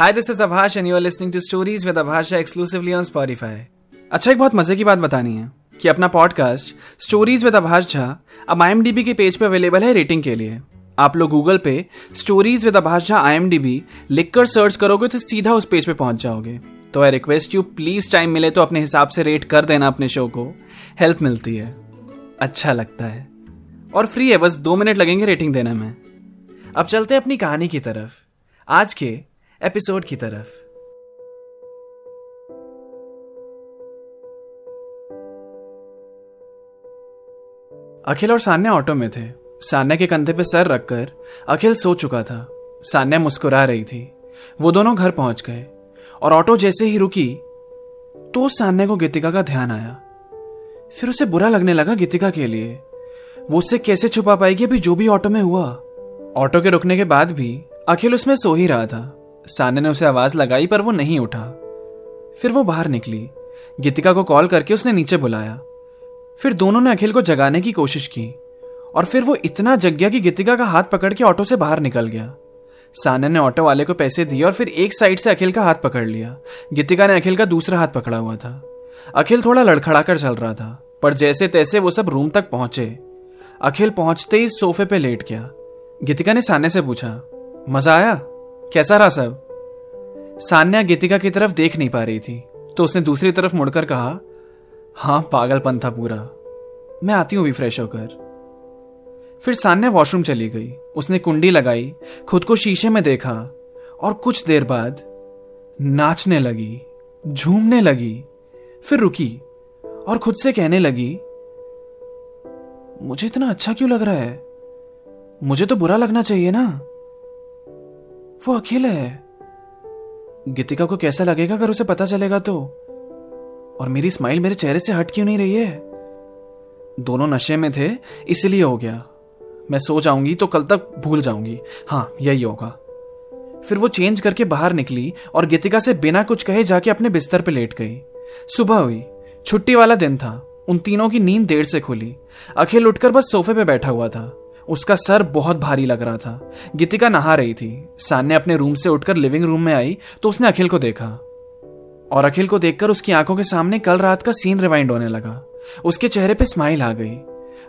Hi, this is Abhash and you are listening to Stories with Abhasha exclusively on Spotify. अच्छा एक बहुत मज़े की बात बतानी है कि अपना podcast stories with Abhash Jha अब आई के पेज पे अवेलेबल है रेटिंग के लिए। आप लोग गूगल पे स्टोरीज विद अभाष झा आई लिखकर सर्च करोगे तो सीधा उस पेज पे पहुँच जाओगे। तो I request you please time मिले तो अपने हिसाब से रेट कर देना अपने शो को। हेल्प मिलती है। अच्छा लगता है। और फ्री है बस दो मिनट लगेंगे रेटिंग देने में। अब चलते हैं अपनी कहानी की तरफ़। आज के एपिसोड की तरफ़। अखिल और सान्या ऑटो में थे। सान्या के कंधे पे सर रखकर अखिल सो चुका था। सान्या मुस्कुरा रही थी। वो दोनों घर पहुँच गए और ऑटो जैसे ही रुकी तो सान्या को गीतिका का ध्यान आया। फिर उसे बुरा लगने लगा गीतिका के लिए। वो उससे कैसे छुपा पाएगी अभी जो भी ऑटो में हुआ? ऑटो के रुकने के बाद भी अखिल उसमें सो ही रहा था। सान्या ने उसे आवाज़ लगाई, पर वो नहीं उठा। फिर वो बाहर निकली। गीतिका को कॉल करके उसने नीचे बुलाया। फिर दोनों ने अखिल को जगाने की कोशिश की, और फिर वो इतना जग गया कि गीतिका का हाथ पकड़ के ऑटो से बाहर निकल गया। सान्या ने ऑटो वाले को पैसे दिए और फिर एक साइड से अखिल का हाथ पकड़ लिया। गीतिका ने अखिल का दूसरा हाथ पकड़ा हुआ था। अखिल थोड़ा लड़खड़ा कर चल रहा था, पर जैसे तैसे वो सब रूम तक पहुँचे। अखिल पहुँचते ही सोफे पे लेट गया। गीतिका ने सान्या से पूछा, मज़ा आया? कैसा रहा सब? सान्या गीतिका की तरफ़ देख नहीं पा रही थी तो उसने दूसरी तरफ़ मुड़कर कहा हाँ पागलपन था पूरा। मैं आती हूँ भी फ्रेश होकर। फिर सान्या वॉशरूम चली गई। उसने कुंडी लगाई, खुद को शीशे में देखा, और कुछ देर बाद नाचने लगी, झूमने लगी, फिर रुकी, और खुद से कहने लगी, मुझे इतना अच्छा क्यों लग रहा है? मुझे तो बुरा लगना चाहिए ना। वो अकेला है। गीतिका को कैसा लगेगा अगर उसे पता चलेगा तो? और मेरी स्माइल मेरे चेहरे से हट क्यों नहीं रही है? दोनों नशे में थे, इसलिए हो गया। मैं सो जाऊँगी तो कल तक भूल जाऊँगी। हाँ यही होगा। फिर वो चेंज करके बाहर निकली और गीतिका से बिना कुछ कहे जाके अपने बिस्तर पे लेट गई। सुबह हुई। छुट्टी वाला दिन था। उन तीनों की नींद देर से खुली। अखिल उठकर बस सोफे पे बैठा हुआ था। उसका सर बहुत भारी लग रहा था। गीतिका नहा रही थी। सान्या अपने रूम से उठकर लिविंग रूम में आई तो उसने अखिल को देखा। और अखिल को देखकर उसकी आँखों के सामने कल रात का सीन रिवाइंड होने लगा। उसके चेहरे पे स्माइल आ गई।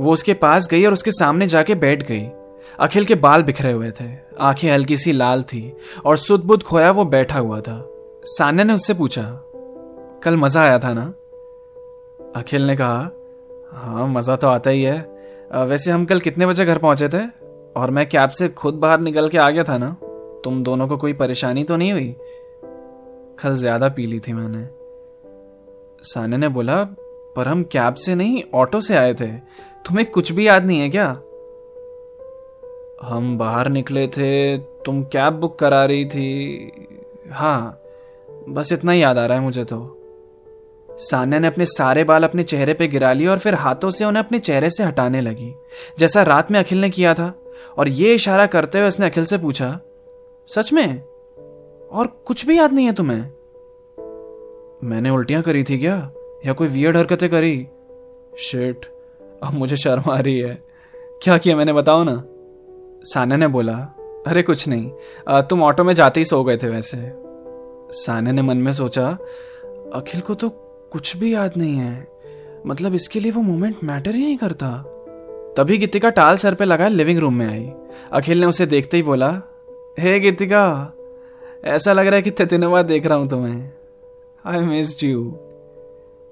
वो उसके पास गई और उसके सामने जाके बैठ गई। अखिल के बाल बिखरे हुए थे। आँखें हल्की सी लाल थी और सुध बुद्ध खोया वो बैठा हुआ था। सान्या ने उससे पूछा, कल मज़ा आया था ना? अखिल ने कहा हाँ मज़ा तो आता ही है। वैसे हम कल कितने बजे घर पहुँचे थे? और मैं कैब से खुद बाहर निकल के आ गया था ना? तुम दोनों को कोई परेशानी तो नहीं हुई? कल ज़्यादा पी ली थी मैंने। साने ने बोला, पर हम कैब से नहीं, ऑटो से आए थे। तुम्हें कुछ भी याद नहीं है क्या? हम बाहर निकले थे, तुम कैब बुक करा रही थी। हाँ बस इतना ही याद आ रहा है मुझे तो। सान्या ने अपने सारे बाल अपने चेहरे पे गिरा लिए और फिर हाथों से उन्हें अपने चेहरे से हटाने लगी जैसा रात में अखिल ने किया था। और ये इशारा करते हुए उसने अखिल से पूछा सच में? और कुछ भी याद नहीं है तुम्हें? मैंने उल्टियाँ करी थी क्या? या कोई वियर्ड हरकतें करी? शिट अब मुझे शर्म आ रही है। क्या किया मैंने बताओ ना? सान्या ने बोला अरे कुछ नहीं आ, तुम ऑटो में जाते ही सो गए थे वैसे। सान्या ने मन में सोचा अखिल को तो कुछ भी याद नहीं है। मतलब इसके लिए वो मोमेंट मैटर ही नहीं करता। तभी गीतिका टाल सर पे लगा लिविंग रूम में आई। अखिल ने उसे देखते ही बोला हे hey, गीतिका ऐसा लग रहा है कि बाद देख रहा हूँ तुम्हें। आई मिस यू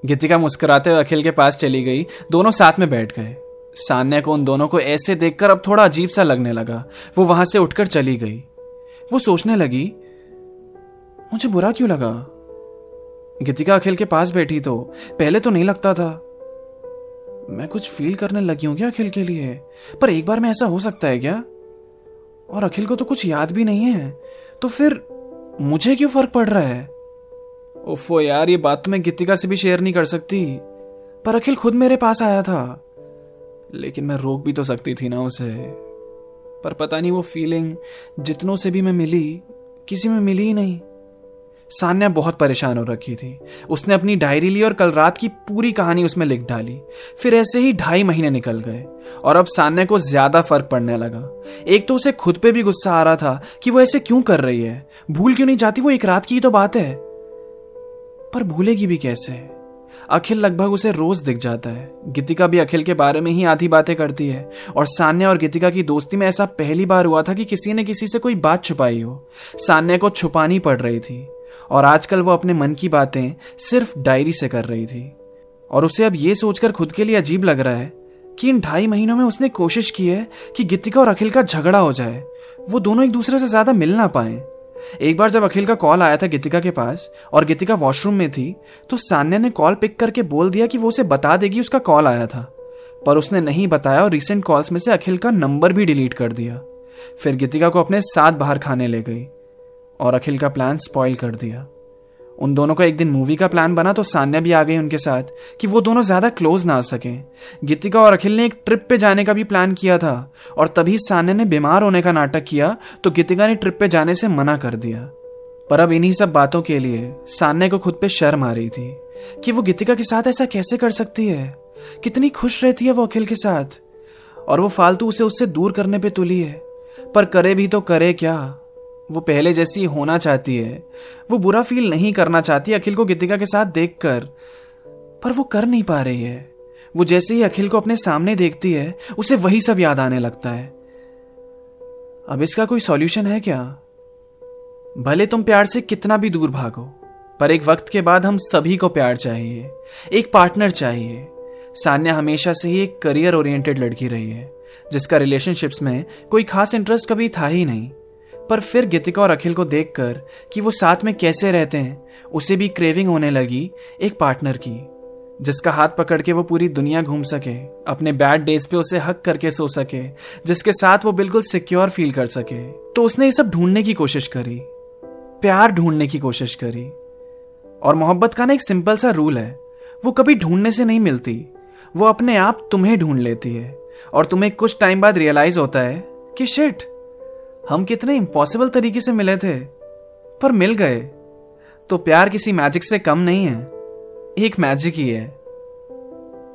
गीतिका मुस्कुराते हुए अखिल के पास चली गई। दोनों साथ में बैठ गए। सान्या को उन दोनों को ऐसे देखकर अब थोड़ा अजीब सा लगने लगा। वो वहाँ से उठकर चली गई। वो सोचने लगी मुझे बुरा क्यों लगा? गीतिका अखिल के पास बैठी तो पहले तो नहीं लगता था। मैं कुछ फील करने लगी हूँ क्या अखिल के लिए? पर एक बार में ऐसा हो सकता है क्या? और अखिल को तो कुछ याद भी नहीं है। तो फिर मुझे क्यों फ़र्क पड़ रहा है? ओफो यार, ये बात तो मैं गीतिका से भी शेयर नहीं कर सकती। पर अखिल खुद मेरे पास आया था। लेकिन मैं रोक भी तो सकती थी ना उसे। पर पता नहीं वो फीलिंग जितनों से भी मैं मिली, किसी में मिली ही नहीं। सान्या बहुत परेशान हो रखी थी। उसने अपनी डायरी ली और कल रात की पूरी कहानी उसमें लिख डाली। फिर ऐसे ही ढाई महीने निकल गए और अब सान्या को ज़्यादा फ़र्क पड़ने लगा। एक तो उसे खुद पे भी गुस्सा आ रहा था कि वो ऐसे क्यों कर रही है। भूल क्यों नहीं जाती? वो एक रात की ही तो बात है। पर भूलेगी भी कैसे? अखिल लगभग उसे रोज दिख जाता है। गीतिका भी अखिल के बारे में ही आधी बातें करती है। और सान्या और गीतिका की दोस्ती में ऐसा पहली बार हुआ था कि किसी ने किसी से कोई बात छुपाई हो। सान्या को छुपानी पड़ रही थी। और आजकल वो अपने मन की बातें सिर्फ़ डायरी से कर रही थी। और उसे अब ये सोचकर खुद के लिए अजीब लग रहा है कि इन ढाई महीनों में उसने कोशिश की है कि गीतिका और अखिल का झगड़ा हो जाए, वो दोनों एक दूसरे से ज़्यादा मिल ना पाए। एक बार जब अखिल का कॉल आया था गीतिका के पास और गीतिका वॉशरूम में थी तो सान्या ने कॉल पिक करके बोल दिया कि वो उसे बता देगी उसका कॉल आया था। पर उसने नहीं बताया और रिसेंट कॉल्स में से अखिल का नंबर भी डिलीट कर दिया। फिर गीतिका को अपने साथ बाहर खाने ले गई। और अखिल का प्लान स्पॉइल कर दिया। उन दोनों का एक दिन मूवी का प्लान बना तो सान्या भी आ गई उनके साथ कि वो दोनों ज़्यादा क्लोज ना आ सके। गीतिका और अखिल ने एक ट्रिप पे जाने का भी प्लान किया था और तभी सान्या ने बीमार होने का नाटक किया तो गीतिका ने ट्रिप पे जाने से मना कर दिया। पर अब इन्हीं सब बातों के लिए सान्या को खुद पे शर्म आ रही थी कि वो गीतिका के साथ ऐसा कैसे कर सकती है? कितनी खुश रहती है वो अखिल के साथ। और वो फालतू उसे उससे दूर करने पे तुली है। पर करे भी तो करे क्या? वो पहले जैसी होना चाहती है। वो बुरा फील नहीं करना चाहती अखिल को गीतिका के साथ देखकर। पर वो कर नहीं पा रही है। वो जैसे ही अखिल को अपने सामने देखती है, उसे वही सब याद आने लगता है। अब इसका कोई सॉल्यूशन है क्या? भले तुम प्यार से कितना भी दूर भागो, पर एक वक्त के बाद हम सभी को प्यार चाहिए, एक पार्टनर चाहिए। सान्या हमेशा से ही एक करियर ओरिएंटेड लड़की रही है, जिसका रिलेशनशिप्स में कोई खास इंटरेस्ट कभी था ही नहीं। पर फिर गीतिका और अखिल को देखकर कि वो साथ में कैसे रहते हैं, उसे भी क्रेविंग होने लगी एक पार्टनर की, जिसका हाथ पकड़ के वो पूरी दुनिया घूम सके, अपने बैड डेज़ पे उसे हक करके सो सके, जिसके साथ वो बिल्कुल सिक्योर फील कर सके। तो उसने ये सब ढूँढने की कोशिश करी, प्यार ढूँढने की कोशिश करी। और मोहब्बत का ना एक सिंपल सा रूल है, वो कभी ढूँढने से नहीं मिलती, वो अपने आप तुम्हें ढूंढ लेती है, और तुम्हें कुछ टाइम बाद रियलाइज़ होता है कि शिट हम कितने इम्पॉसिबल तरीके से मिले थे, पर मिल गए। तो प्यार किसी मैजिक से कम नहीं है, एक मैजिक ही है।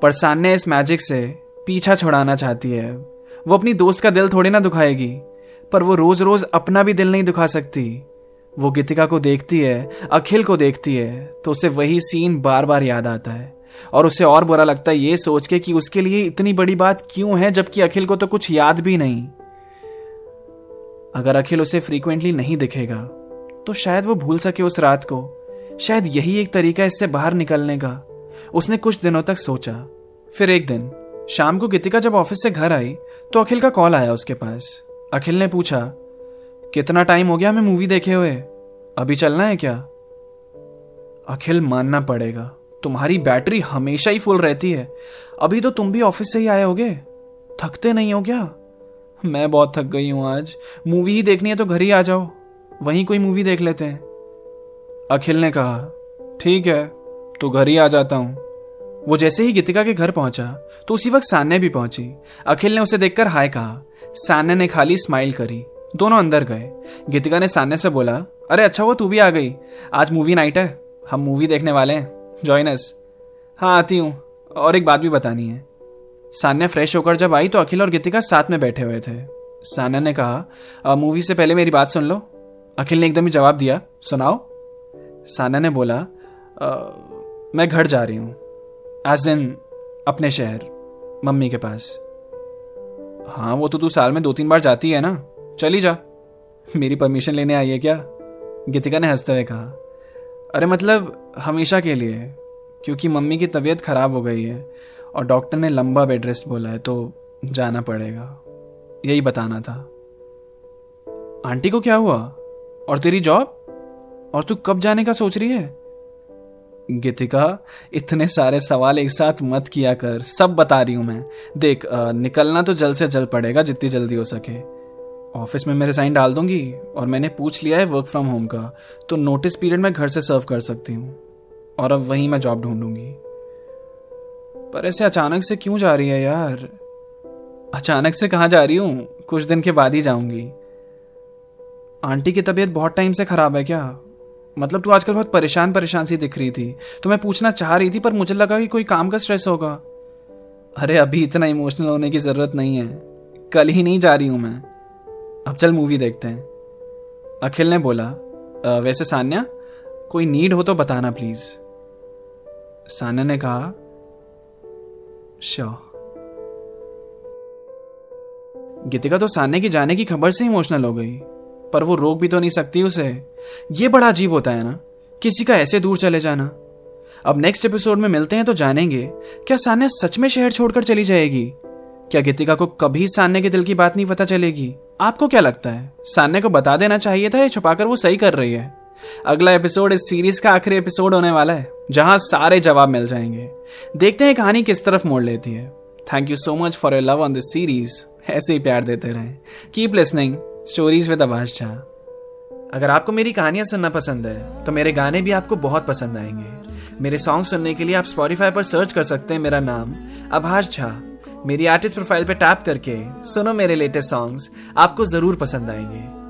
पर सान्या इस मैजिक से पीछा छुड़ाना चाहती है। वो अपनी दोस्त का दिल थोड़ी ना दुखाएगी, पर वो रोज रोज अपना भी दिल नहीं दुखा सकती। वो गीतिका को देखती है, अखिल को देखती है तो उसे वही सीन बार बार याद आता है। और उसे और बुरा लगता है ये सोच के कि उसके लिए इतनी बड़ी बात क्यों है, जबकि अखिल को तो कुछ याद भी नहीं। अगर अखिल उसे फ्रीक्वेंटली नहीं दिखेगा तो शायद वो भूल सके उस रात को। शायद यही एक तरीका इससे बाहर निकलने का। उसने कुछ दिनों तक सोचा। फिर एक दिन, शाम को गीतिका जब ऑफ़िस से घर आई तो अखिल का कॉल आया उसके पास। अखिल ने पूछा, कितना टाइम हो गया हमें मूवी देखे हुए? अभी चलना है क्या? अखिल, मानना पड़ेगा। तुम्हारी बैटरी हमेशा ही फुल रहती है। अभी तो तुम भी ऑफ़िस से ही आए होगे। थकते नहीं हो क्या? मैं बहुत थक गई हूँ आज। मूवी ही देखनी है तो घर ही आ जाओ। वहीं कोई मूवी देख लेते हैं। अखिल ने कहा, ठीक है तो घर ही आ जाता हूँ। वो जैसे ही गीतिका के घर पहुँचा तो उसी वक्त सान्या भी पहुँची। अखिल ने उसे देखकर हाय कहा। सान्या ने खाली स्माइल करी। दोनों अंदर गए। गीतिका ने सान्या से बोला, अरे अच्छा वो तू भी आ गई। आज मूवी नाइट है। हम मूवी देखने वाले हैं। जॉइनस हाँ आती हूँ। और एक बात भी बतानी है। सान्या फ्रेश होकर जब आई तो अखिल और गीतिका साथ में बैठे हुए थे। सान्या ने कहा मूवी से पहले मेरी बात सुन लो। अखिल ने एकदम ही जवाब दिया, सुनाओ। सान्या ने बोला मैं घर जा रही हूँ एज इन अपने शहर, मम्मी के पास। हाँ वो तो तू साल में दो तीन बार जाती है ना। चली जा। मेरी परमिशन लेने आई है क्या? गीतिका ने हँसते हुए कहा, अरे मतलब हमेशा के लिए, क्योंकि मम्मी की तबीयत खराब हो गई है और डॉक्टर ने लंबा बेड रेस्ट बोला है तो जाना पड़ेगा। यही बताना था। आंटी को क्या हुआ? और तेरी जॉब और तू कब जाने का सोच रही है? गीतिका इतने सारे सवाल एक साथ मत किया कर। सब बता रही हूँ मैं। देख आ, निकलना तो जल्द से जल्द पड़ेगा जितनी जल्दी हो सके। ऑफ़िस में मेरे साइन डाल दूँगी और मैंने पूछ लिया है वर्क फ्रॉम होम का। तो नोटिस पीरियड में घर से सर्व कर सकती हूँ। और अब वहीं मैं जॉब ढूंढूँगी। पर ऐसे अचानक से क्यों जा रही है यार? अचानक से कहा जा रही हूँ? कुछ दिन के बाद ही जाऊँगी। आंटी की तबीयत बहुत टाइम से खराब है क्या? मतलब तू आजकल बहुत परेशान परेशान सी दिख रही थी। तो मैं पूछना चाह रही थी, पर मुझे लगा कि कोई काम का स्ट्रेस होगा। अरे अभी इतना इमोशनल होने की ज़रूरत नहीं है। कल ही नहीं जा रही हूँ मैं। अब चल मूवी देखते हैं। अखिल ने बोला वैसे सान्या, कोई नीड हो तो बताना प्लीज़ सान्या ने कहा श्योर। गीतिका तो सान्या की जाने की खबर से इमोशनल हो गई, पर वो रोक भी तो नहीं सकती उसे। ये बड़ा अजीब होता है ना, किसी का ऐसे दूर चले जाना। अब नेक्स्ट एपिसोड में मिलते हैं तो जानेंगे, क्या सान्या सच में शहर छोड़कर चली जाएगी? क्या गीतिका को कभी सान्या के दिल की बात नहीं पता चलेगी? आपको क्या लगता है, सान्या को बता देना चाहिए था या छुपाकर वो सही कर रही है? अगला एपिसोड इस सीरीज़ का आखिरी एपिसोड होने वाला है, जहाँ सारे जवाब मिल जाएँगे। देखते हैं कहानी किस तरफ़ मोड़ लेती है। Thank you so much for your love on this series ऐसे ही प्यार देते रहे। Keep listening stories with Abhash Jha अगर आपको मेरी कहानियाँ सुनना पसंद है तो मेरे गाने भी आपको बहुत पसंद आएँगे। मेरे सॉन्ग सुनने के लिए आप स्पॉटिफाई पर सर्च कर सकते हैं मेरा नाम अभाष झा मेरी आर्टिस्ट प्रोफ़ाइल पे टैप करके सुनो मेरे लेटेस्ट सॉन्ग्स आपको ज़रूर पसंद आएँगे।